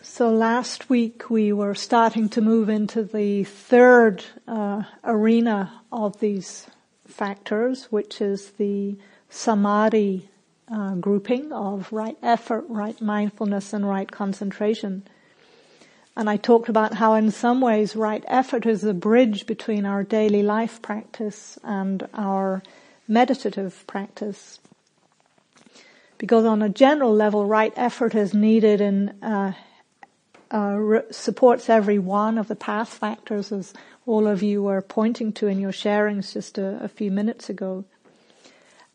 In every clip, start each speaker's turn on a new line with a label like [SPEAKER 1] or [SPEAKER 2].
[SPEAKER 1] So last week we were starting to move into the third uh, arena of these factors, which is the samadhi uh, grouping of right effort, right mindfulness, and right concentration. And I talked about how in some ways right effort is the bridge between our daily life practice and our meditative practice. Because on a general level, right effort is needed in uh, uh, supports every one of the path factors as all of you were pointing to in your sharings just a, a few minutes ago.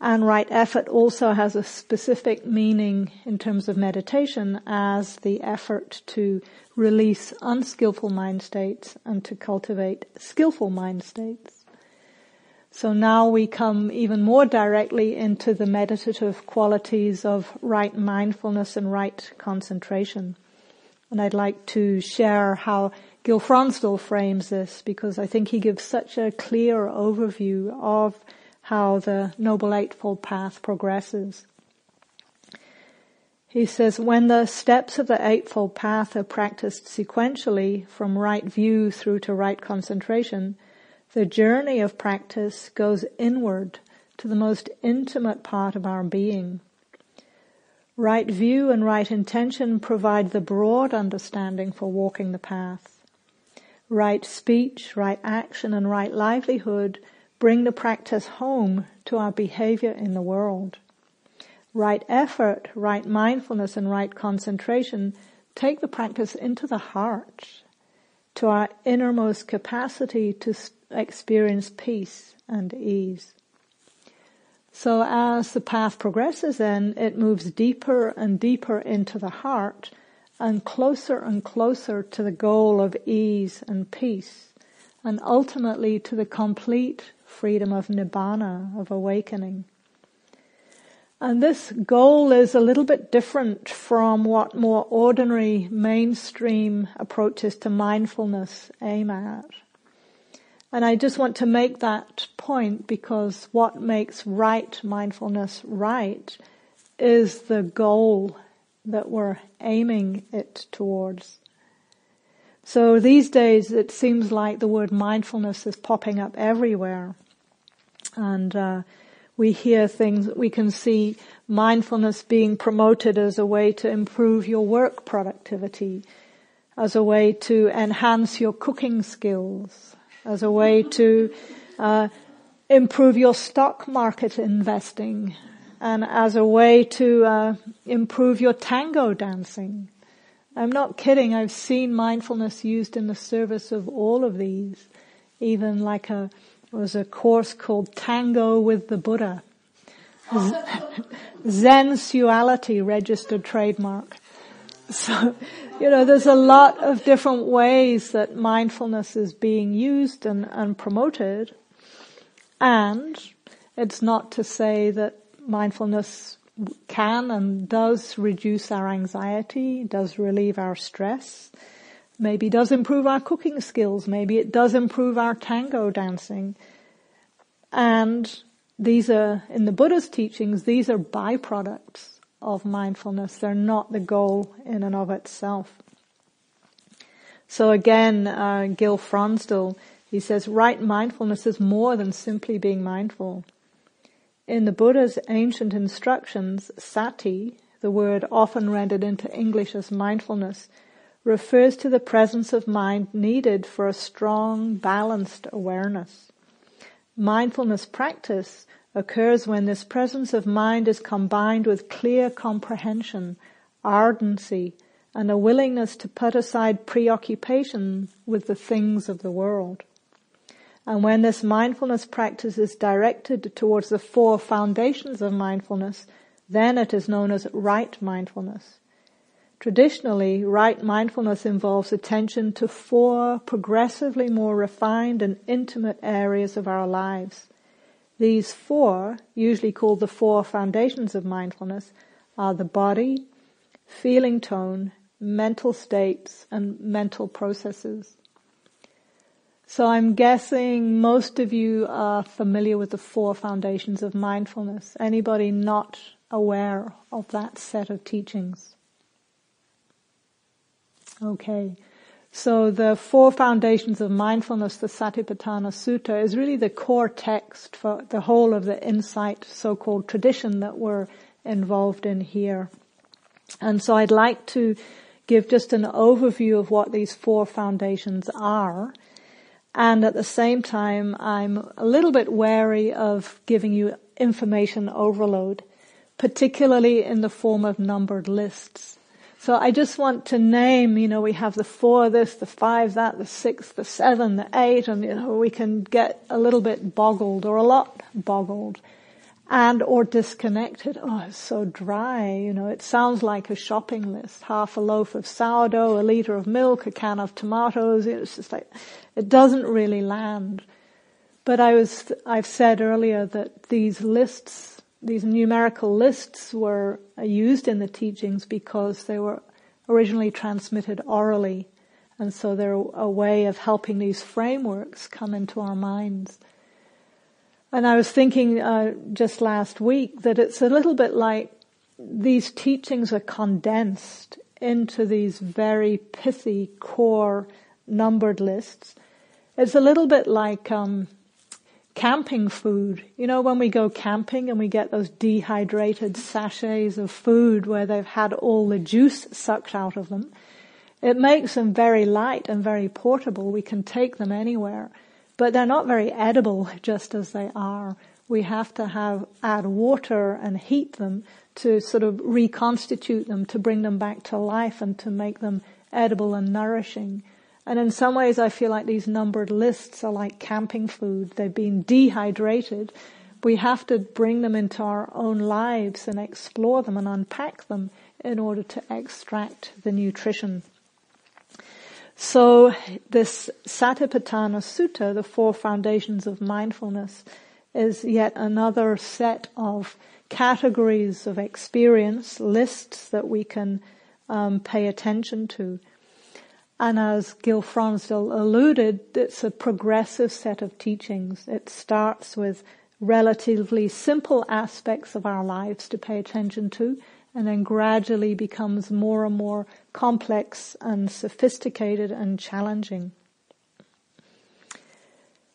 [SPEAKER 1] And right effort also has a specific meaning in terms of meditation as the effort to release unskillful mind states and to cultivate skillful mind states. So now we come even more directly into the meditative qualities of right mindfulness and right concentration. And I'd like to share how Gil Fronsdal frames this because I think he gives such a clear overview of how the Noble Eightfold Path progresses. He says, when the steps of the Eightfold Path are practiced sequentially from right view through to right concentration, the journey of practice goes inward to the most intimate part of our being. Right view and right intention provide the broad understanding for walking the path. Right speech, right action, and right livelihood bring the practice home to our behavior in the world. Right effort, right mindfulness, and right concentration take the practice into the heart, to our innermost capacity to experience peace and ease. So as the path progresses then, it moves deeper and deeper into the heart and closer and closer to the goal of ease and peace and ultimately to the complete freedom of nibbana, of awakening. And this goal is a little bit different from what more ordinary mainstream approaches to mindfulness aim at. And I just want to make that point because what makes right mindfulness right is the goal that we're aiming it towards. So these days it seems like the word mindfulness is popping up everywhere. And uh, we hear things, we can see mindfulness being promoted as a way to improve your work productivity, as a way to enhance your cooking skills, as a way to uh, improve your stock market investing and as a way to uh, improve your tango dancing. I'm not kidding. I've seen mindfulness used in the service of all of these. Even like a was a course called Tango with the Buddha. Zen Sensuality registered trademark. So, you know, there's a lot of different ways that mindfulness is being used and, and promoted. And it's not to say that mindfulness can and does reduce our anxiety, does relieve our stress, maybe does improve our cooking skills, maybe it does improve our tango dancing. And these are, in the Buddha's teachings, these are byproducts of mindfulness. They're not the goal in and of itself. So again, uh, Gil Fronsdal, he says, right mindfulness is more than simply being mindful. In the Buddha's ancient instructions, sati, the word often rendered into English as mindfulness, refers to the presence of mind needed for a strong, balanced awareness. Mindfulness practice occurs when this presence of mind is combined with clear comprehension, ardency, and a willingness to put aside preoccupation with the things of the world. And when this mindfulness practice is directed towards the four foundations of mindfulness, then it is known as right mindfulness. Traditionally, right mindfulness involves attention to four progressively more refined and intimate areas of our lives. These four, usually called the four foundations of mindfulness, are the body, feeling tone, mental states, and mental processes. So I'm guessing most of you are familiar with the four foundations of mindfulness. Anybody not aware of that set of teachings? Okay. So the four foundations of mindfulness, the Satipatthana Sutta, is really the core text for the whole of the insight so-called tradition that we're involved in here. And so I'd like to give just an overview of what these four foundations are. And at the same time, I'm a little bit wary of giving you information overload, particularly in the form of numbered lists. So I just want to name, you know, we have the four this, the five that, the six, the seven, the eight, and you know, we can get a little bit boggled or a lot boggled and or disconnected. Oh, it's so dry. You know, it sounds like a shopping list. Half a loaf of sourdough, a liter of milk, a can of tomatoes. It's just like, it doesn't really land. But I was, I've said earlier that these lists, these numerical lists were used in the teachings because they were originally transmitted orally. And so they're a way of helping these frameworks come into our minds. And I was thinking uh, just last week that it's a little bit like these teachings are condensed into these very pithy core numbered lists. It's a little bit like um, camping food. You know, when we go camping and we get those dehydrated sachets of food where they've had all the juice sucked out of them, it makes them very light and very portable. We can take them anywhere but they're not very edible just as they are. We have to have, add water and heat them to sort of reconstitute them, to bring them back to life and to make them edible and nourishing. And in some ways I feel like these numbered lists are like camping food. They've been dehydrated. We have to bring them into our own lives and explore them and unpack them in order to extract the nutrition. So this Satipatthana Sutta, the four foundations of mindfulness, is yet another set of categories of experience, lists that we can um, pay attention to. And as Gil Fronsdal alluded, it's a progressive set of teachings. It starts with relatively simple aspects of our lives to pay attention to, and then gradually becomes more and more complex and sophisticated and challenging.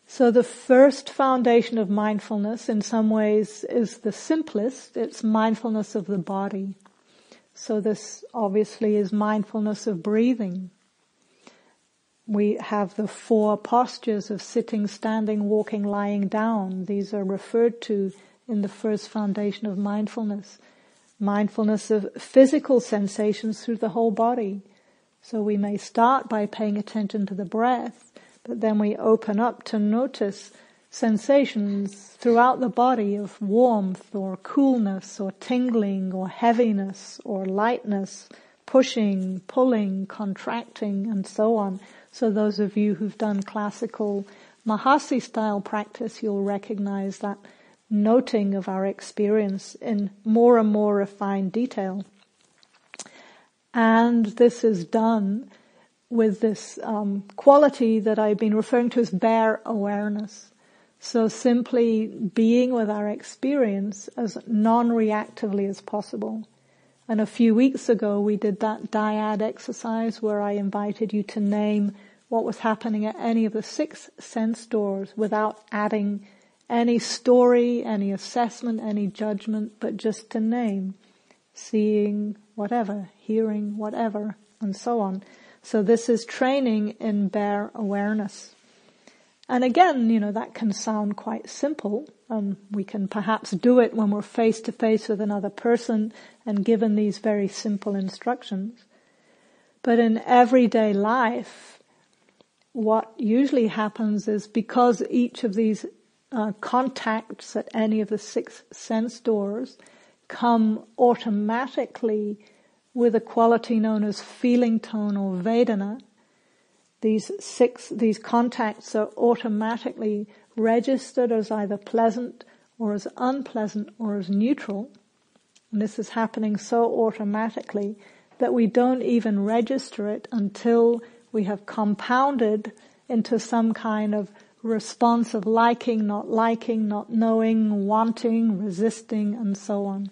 [SPEAKER 1] So the first foundation of mindfulness in some ways is the simplest. It's mindfulness of the body. So this obviously is mindfulness of breathing. We have the four postures of sitting, standing, walking, lying down. These are referred to in the first foundation of mindfulness mindfulness of physical sensations through the whole body. So we may start by paying attention to the breath, but then we open up to notice sensations throughout the body of warmth or coolness or tingling or heaviness or lightness, pushing, pulling, contracting and so on. So those of you who've done classical Mahasi style practice, you'll recognize that noting of our experience in more and more refined detail. And this is done with this um, quality that I've been referring to as bare awareness. So simply being with our experience as non-reactively as possible. And a few weeks ago we did that dyad exercise where I invited you to name what was happening at any of the six sense doors without adding any story, any assessment, any judgment, but just to name, seeing whatever, hearing whatever, and so on. So this is training in bare awareness. And again, you know, that can sound quite simple. Um, we can perhaps do it when we're face to face with another person and given these very simple instructions. But in everyday life, what usually happens is because each of these uh, contacts at any of the six sense doors come automatically with a quality known as feeling tone or Vedana. These six, these contacts are automatically registered as either pleasant or as unpleasant or as neutral. And this is happening so automatically that we don't even register it until we have compounded into some kind of response of liking, not liking, not knowing, wanting, resisting, and so on.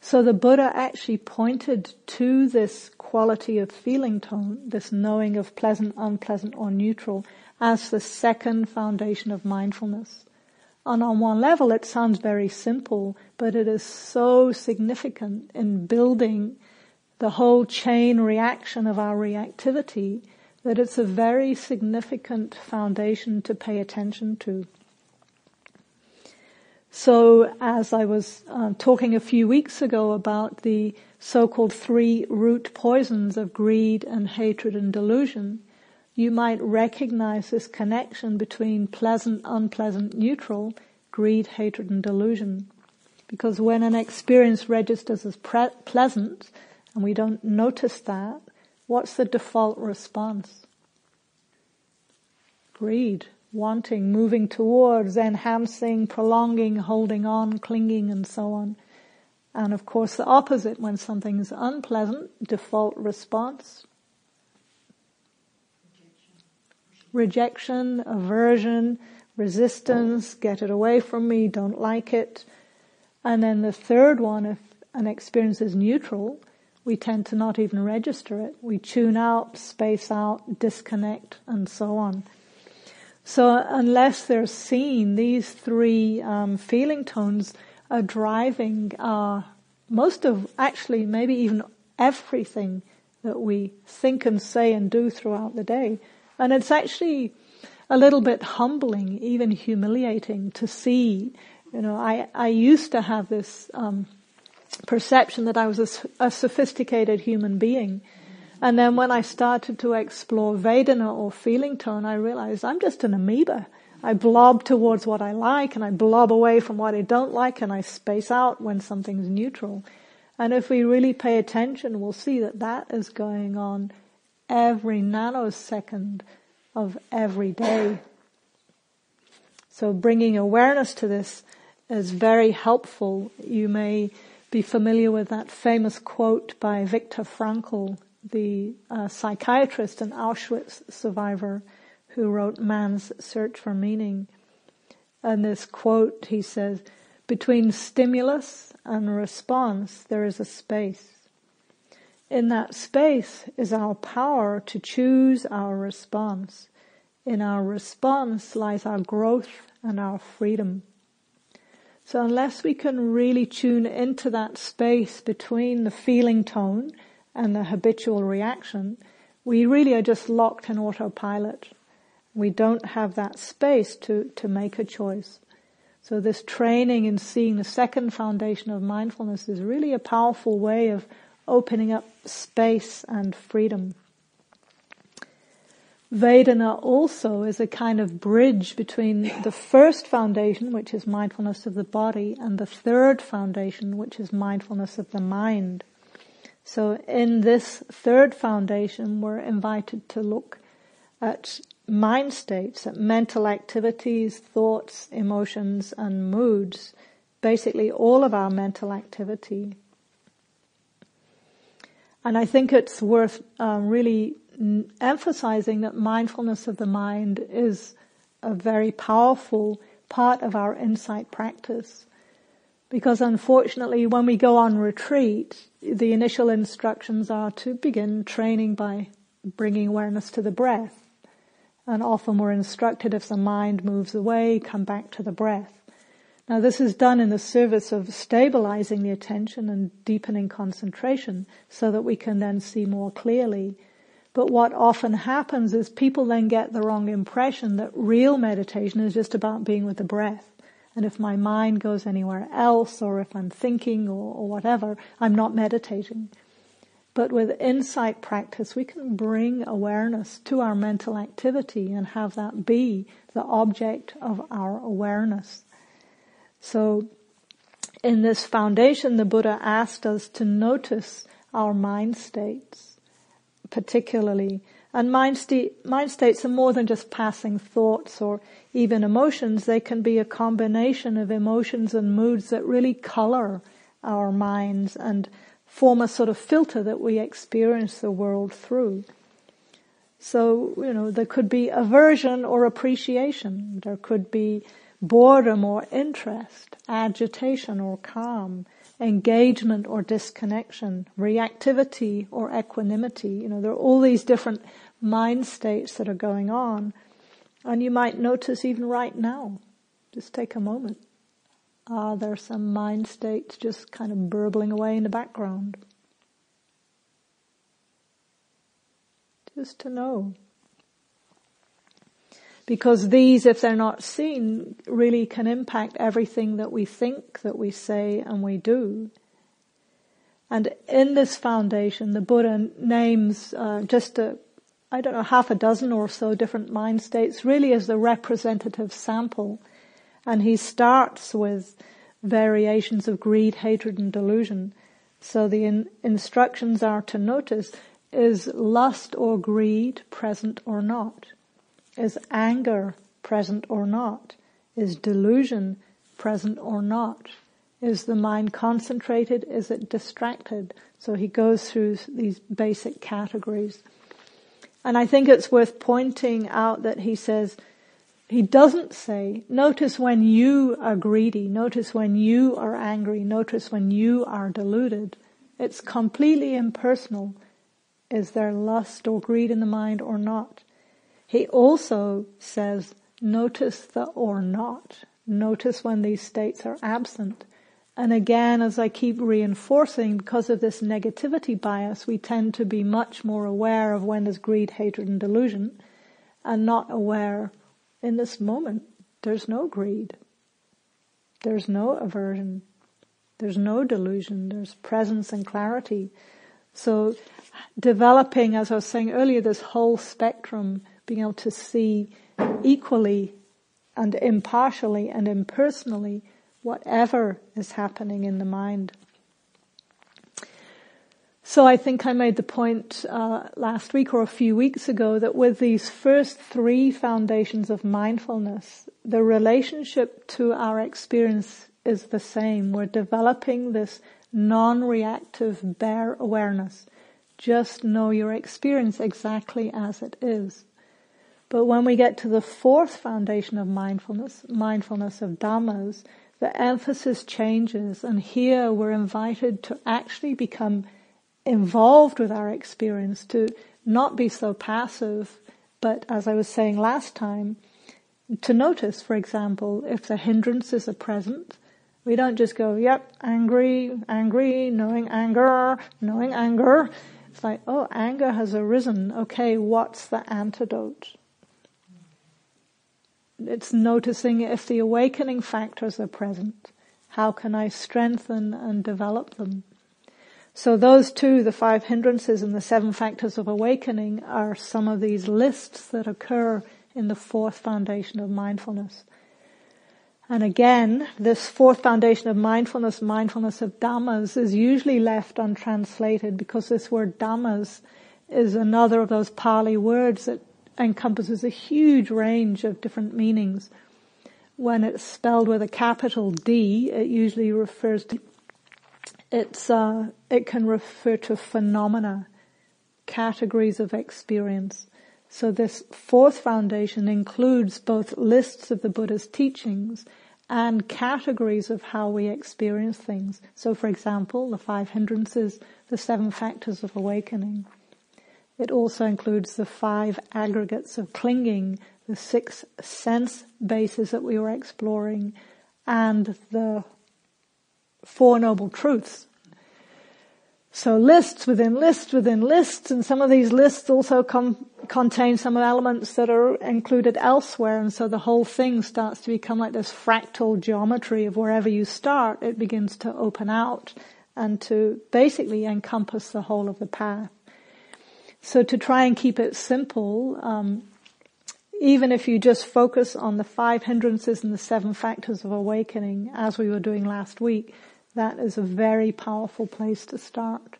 [SPEAKER 1] So the Buddha actually pointed to this quality of feeling tone, this knowing of pleasant, unpleasant or neutral as the second foundation of mindfulness. And on one level it sounds very simple, but it is so significant in building the whole chain reaction of our reactivity that it's a very significant foundation to pay attention to. So as I was uh, talking a few weeks ago about the so-called three root poisons of greed and hatred and delusion, you might recognize this connection between pleasant, unpleasant, neutral, greed, hatred and delusion. Because when an experience registers as pre- pleasant, and we don't notice that, what's the default response? Greed, wanting, moving towards, enhancing, prolonging, holding on, clinging, and so on. And of course the opposite, when something is unpleasant, default response. Rejection, aversion, resistance, get it away from me, don't like it. And then the third one, if an experience is neutral, we tend to not even register it. We tune out, space out, disconnect, and so on. So unless they're seen, these three um, feeling tones are driving uh, most of, actually, maybe even everything that we think and say and do throughout the day. And it's actually a little bit humbling, even humiliating to see. You know, I I used to have this um, perception that I was a, a, sophisticated human being. And then when I started to explore Vedana or feeling tone, I realized I'm just an amoeba. I blob towards what I like and I blob away from what I don't like and I space out when something's neutral. And if we really pay attention, we'll see that that is going on every nanosecond of every day. So bringing awareness to this is very helpful. You may be familiar with that famous quote by Viktor Frankl, the uh, psychiatrist and Auschwitz survivor who wrote Man's Search for Meaning. And this quote, he says, between stimulus and response, there is a space. In that space is our power to choose our response. In our response lies our growth and our freedom. So unless we can really tune into that space between the feeling tone and the habitual reaction, we really are just locked in autopilot. We don't have that space to, to make a choice. So this training in seeing the second foundation of mindfulness is really a powerful way of opening up space and freedom. Vedana also is a kind of bridge between the first foundation, which is mindfulness of the body, and the third foundation, which is mindfulness of the mind. So in this third foundation, we're invited to look at mind states, at mental activities, thoughts, emotions, and moods, basically all of our mental activity. And I think it's worth um, really emphasizing that mindfulness of the mind is a very powerful part of our insight practice. Because unfortunately, when we go on retreat, the initial instructions are to begin training by bringing awareness to the breath. And often we're instructed if the mind moves away, come back to the breath. Now this is done in the service of stabilizing the attention and deepening concentration so that we can then see more clearly but what often happens is people then get the wrong impression that real meditation is just about being with the breath. And if my mind goes anywhere else or if I'm thinking or, or whatever, I'm not meditating. But with insight practice, we can bring awareness to our mental activity and have that be the object of our awareness. So in this foundation, the Buddha asked us to notice our mind states particularly. And mind, mind states are more than just passing thoughts or even emotions. They can be a combination of emotions and moods that really color our minds and form a sort of filter that we experience the world through. So, you know, there could be aversion or appreciation. There could be boredom or interest, agitation or calm, engagement or disconnection, reactivity or equanimity. You know, there are all these different mind states that are going on. And you might notice even right now, just take a moment. Ah, there are some mind states just kind of burbling away in the background. Just to know. Because these, if they're not seen, really can impact everything that we think, that we say, and we do. And in this foundation, the Buddha names uh, just a, I don't know, half a dozen or so different mind states, really as the representative sample. And he starts with variations of greed, hatred, and delusion. So the in- instructions are to notice, is lust or greed present or not? Is anger present or not? Is delusion present or not? Is the mind concentrated? Is it distracted? So he goes through these basic categories. And I think it's worth pointing out that he says, he doesn't say, notice when you are greedy, notice when you are angry, notice when you are deluded. It's completely impersonal. Is there lust or greed in the mind or not? He also says, notice the or not. Notice when these states are absent. And again, as I keep reinforcing, because of this negativity bias, we tend to be much more aware of when there's greed, hatred, and delusion, and not aware in this moment. There's no greed. There's no aversion. There's no delusion. There's presence and clarity. So developing, as I was saying earlier, this whole spectrum being able to see equally and impartially and impersonally whatever is happening in the mind. So I think I made the point uh, last week or a few weeks ago that with these first three foundations of mindfulness, the relationship to our experience is the same. We're developing this non-reactive bare awareness. Just know your experience exactly as it is. But when we get to the fourth foundation of mindfulness, mindfulness of Dhammas, the emphasis changes and here we're invited to actually become involved with our experience, to not be so passive, but as I was saying last time, to notice, for example, if the hindrances are present, we don't just go, yep, angry, angry, knowing anger, knowing anger. It's like, oh, anger has arisen. Okay, what's the antidote? It's noticing if the awakening factors are present. How can I strengthen and develop them? So those two, the five hindrances and the seven factors of awakening are some of these lists that occur in the fourth foundation of mindfulness. And again, this fourth foundation of mindfulness, mindfulness of dhammas, is usually left untranslated because this word dhammas is another of those Pali words that encompasses a huge range of different meanings. When it's spelled with a capital D, it usually refers to, it's, uh, it can refer to phenomena, categories of experience. So this fourth foundation includes both lists of the Buddha's teachings and categories of how we experience things. So for example, the five hindrances, the seven factors of awakening. It also includes the five aggregates of clinging, the six sense bases that we were exploring, and the Four Noble Truths. So lists within lists within lists, and some of these lists also contain some elements that are included elsewhere, and so the whole thing starts to become like this fractal geometry of wherever you start, it begins to open out and to basically encompass the whole of the path. So to try and keep it simple, um, even if you just focus on the five hindrances and the seven factors of awakening, as we were doing last week, that is a very powerful place to start.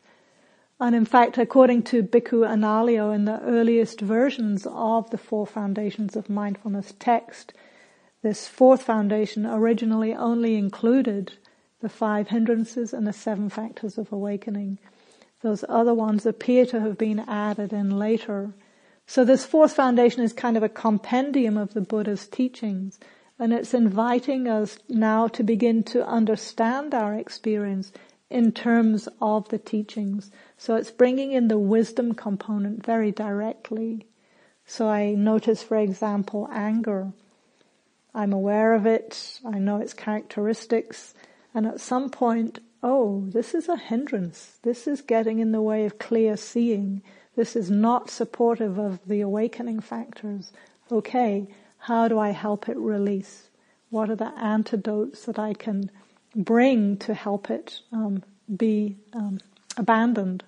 [SPEAKER 1] And in fact, according to Bhikkhu Analayo in the earliest versions of the four foundations of mindfulness text, this fourth foundation originally only included the five hindrances and the seven factors of awakening. Those other ones appear to have been added in later. So this fourth foundation is kind of a compendium of the Buddha's teachings. And it's inviting us now to begin to understand our experience in terms of the teachings. So it's bringing in the wisdom component very directly. So I notice, for example, anger. I'm aware of it. I know its characteristics. And at some point, oh, this is a hindrance. This is getting in the way of clear seeing. This is not supportive of the awakening factors. Okay, how do I help it release? What are the antidotes that I can bring to help it um, be um, abandoned?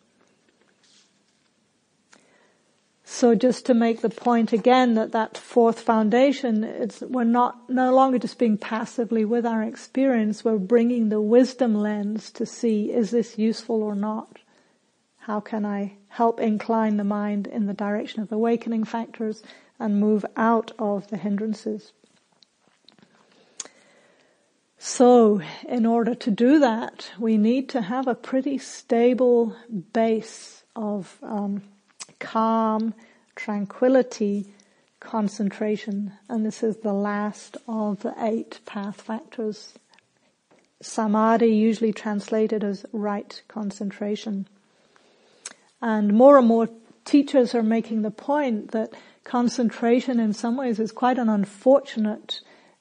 [SPEAKER 1] So just to make the point again that that fourth foundation, it's, we're not, no longer just being passively with our experience, we're bringing the wisdom lens to see, is this useful or not? How can I help incline the mind in the direction of awakening factors and move out of the hindrances? So, in order to do that, we need to have a pretty stable base of um, calm, tranquility, concentration. And this is the last of the eight path factors. Samadhi usually translated as right concentration. And more and more teachers are making the point that concentration in some ways is quite an unfortunate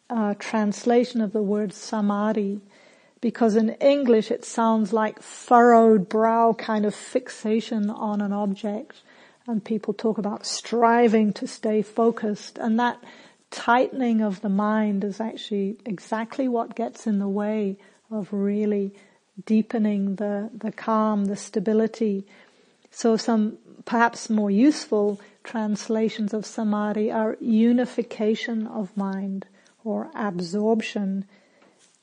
[SPEAKER 1] uh, translation of the word samadhi because in English it sounds like furrowed brow kind of fixation on an object and people talk about striving to stay focused and that tightening of the mind is actually exactly what gets in the way of really deepening the, the calm, the stability. So some perhaps more useful translations of samadhi are unification of mind or absorption,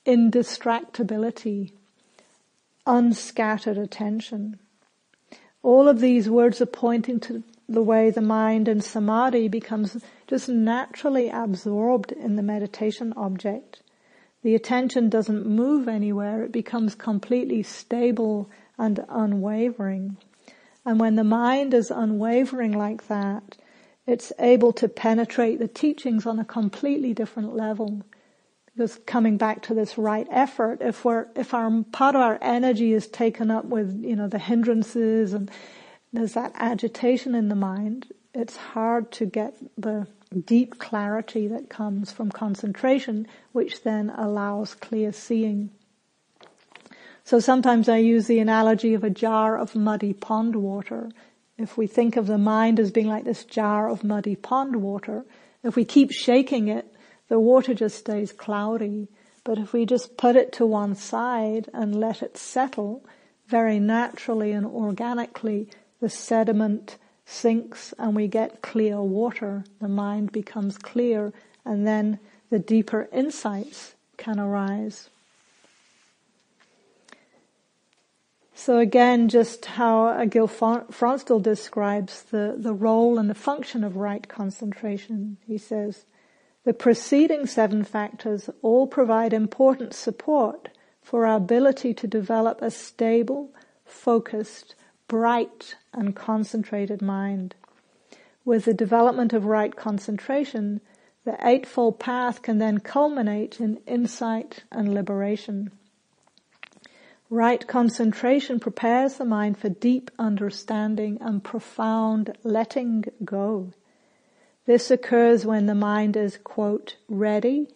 [SPEAKER 1] indistractability, unscattered attention. All of these words are pointing to the way the mind in samadhi becomes just naturally absorbed in the meditation object. The attention doesn't move anywhere, it becomes completely stable and unwavering. And when the mind is unwavering like that, it's able to penetrate the teachings on a completely different level. Because coming back to this right effort, if we're, if our, part of our energy is taken up with, you know, the hindrances and there's that agitation in the mind, it's hard to get the deep clarity that comes from concentration, which then allows clear seeing. So sometimes I use the analogy of a jar of muddy pond water. If we think of the mind as being like this jar of muddy pond water, if we keep shaking it, the water just stays cloudy. But if we just put it to one side and let it settle, very naturally and organically, the sediment sinks and we get clear water. The mind becomes clear and then the deeper insights can arise. So again, just how Gil Fronsdal describes the, the role and the function of right concentration. He says, the preceding seven factors all provide important support for our ability to develop a stable, focused, bright and concentrated mind. With the development of right concentration, the Eightfold Path can then culminate in insight and liberation. Right concentration prepares the mind for deep understanding and profound letting go. This occurs when the mind is, quote, ready,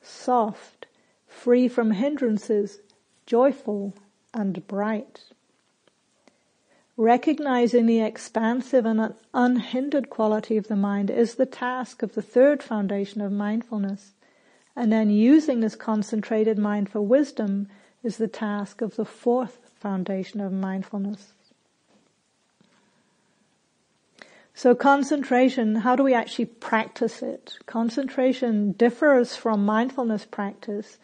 [SPEAKER 1] soft, free from hindrances, joyful, and bright. Recognizing the expansive and unhindered quality of the mind is the task of the third foundation of mindfulness. And then using this concentrated mind for wisdom is the task of the fourth foundation of mindfulness. So concentration, how do we actually practice it? Concentration differs from mindfulness practice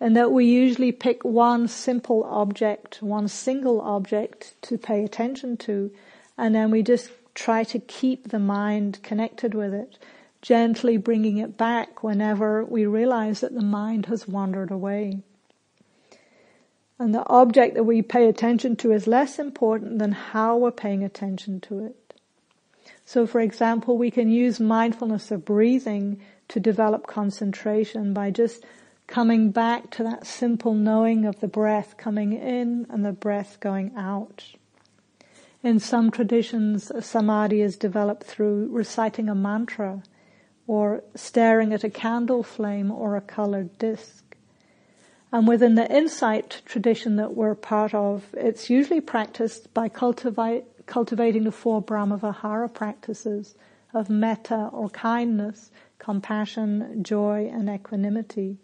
[SPEAKER 1] in that we usually pick one simple object, one single object to pay attention to, and then we just try to keep the mind connected with it, gently bringing it back whenever we realize that the mind has wandered away. And the object that we pay attention to is less important than how we're paying attention to it. So for example, we can use mindfulness of breathing to develop concentration by just coming back to that simple knowing of the breath coming in and the breath going out. In some traditions, samadhi is developed through reciting a mantra or staring at a candle flame or a colored disc. And within the insight tradition that we're part of, it's usually practiced by cultivate, cultivating the four Brahmavihara practices of metta or kindness, compassion, joy, and equanimity.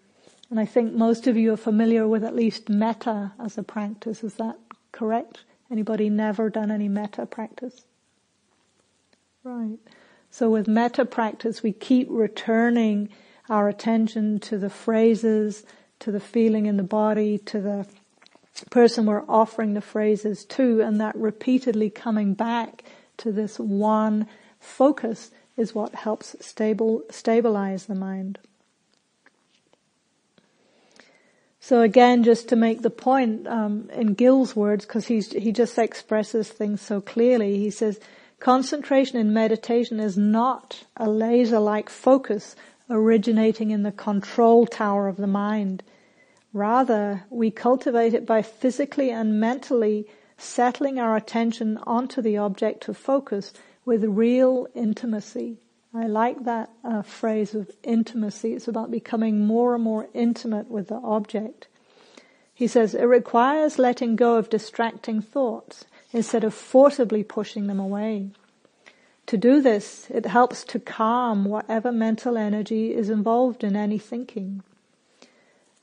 [SPEAKER 1] And I think most of you are familiar with at least metta as a practice. Is that correct? Anybody never done any metta practice? Right. So with metta practice, we keep returning our attention to the phrases, to the feeling in the body, to the person we're offering the phrases to, and that repeatedly coming back to this one focus is what helps stable, stabilize the mind. So again, just to make the point um, in Gil's words, because he just expresses things so clearly. He says, concentration in meditation is not a laser-like focus originating in the control tower of the mind. Rather, we cultivate it by physically and mentally settling our attention onto the object of focus with real intimacy. I like that uh, phrase of intimacy. It's about becoming more and more intimate with the object. He says it requires letting go of distracting thoughts instead of forcibly pushing them away. To do this, it helps to calm whatever mental energy is involved in any thinking.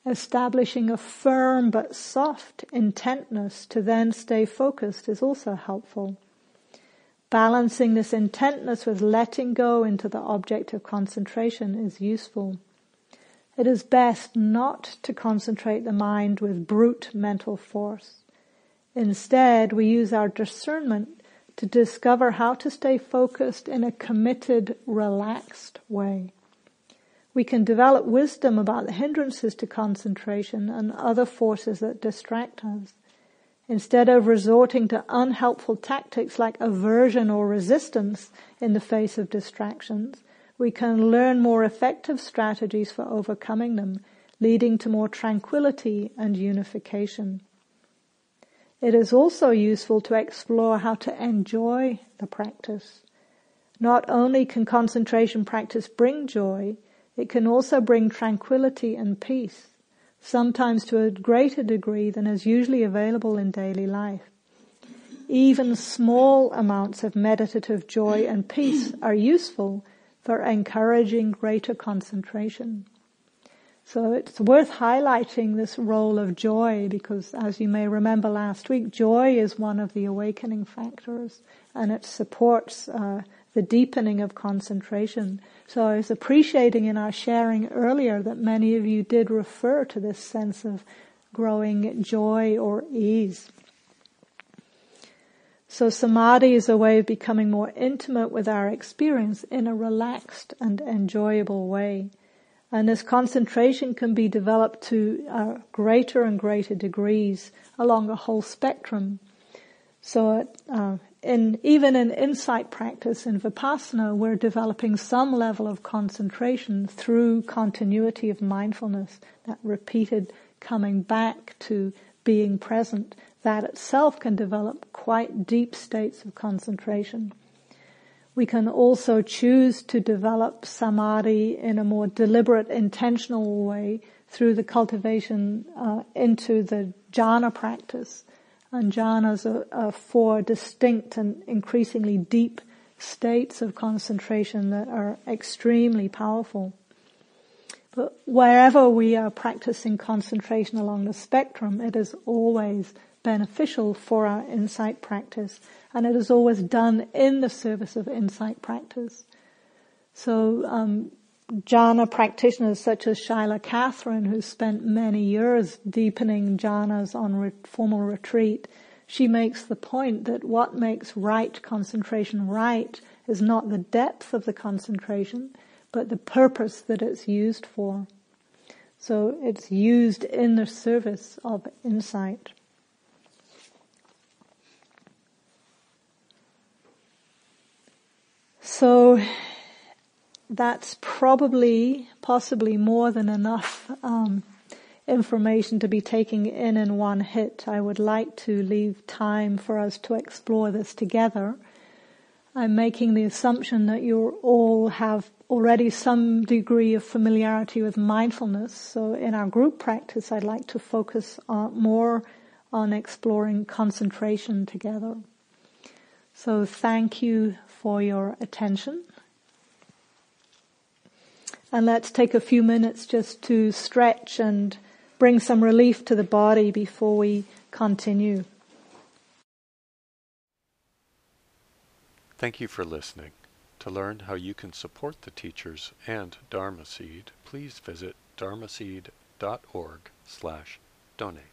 [SPEAKER 1] Establishing a firm but soft intentness to then stay focused is also helpful. Balancing this intentness with letting go into the object of concentration is useful. It is best not to concentrate the mind with brute mental force. Instead, we use our discernment to discover how to stay focused in a committed, relaxed way. We can develop wisdom about the hindrances to concentration and other forces that distract us. Instead of resorting to unhelpful tactics like aversion or resistance in the face of distractions, we can learn more effective strategies for overcoming them, leading to more tranquility and unification. It is also useful to explore how to enjoy the practice. Not only can concentration practice bring joy, it can also bring tranquility and peace sometimes to a greater degree than is usually available in daily life. Even small amounts of meditative joy and peace are useful for encouraging greater concentration. So it's worth highlighting this role of joy because as you may remember last week, joy is one of the awakening factors and it supports uh, the deepening of concentration. So I was appreciating in our sharing earlier that many of you did refer to this sense of growing joy or ease. So samadhi is a way of becoming more intimate with our experience in a relaxed and enjoyable way. And this concentration can be developed to uh, greater and greater degrees along a whole spectrum. So uh, in, even in insight practice in Vipassana, we're developing some level of concentration through continuity of mindfulness, that repeated coming back to being present. That itself can develop quite deep states of concentration. We can also choose to develop samadhi in a more deliberate, intentional way through the cultivation uh, into the jhana practice and jhanas are, are four distinct and increasingly deep states of concentration that are extremely powerful. But wherever we are practicing concentration along the spectrum, it is always beneficial for our insight practice and it is always done in the service of insight practice. So um, jhana practitioners such as Shaila Catherine, who spent many years deepening jhanas on re- formal retreat, she makes the point that what makes right concentration right is not the depth of the concentration, but the purpose that it's used for. So it's used in the service of insight. So that's probably, possibly more than enough um, information to be taken in in one hit. I would like to leave time for us to explore this together. I'm making the assumption that you all have already some degree of familiarity with mindfulness. So in our group practice, I'd like to focus on, more on exploring concentration together. So thank you for your attention. And let's take a few minutes just to stretch and bring some relief to the body before we continue.
[SPEAKER 2] Thank you for listening. To learn how you can support the teachers and Dharma Seed, please visit dharmaseed.org slash donate.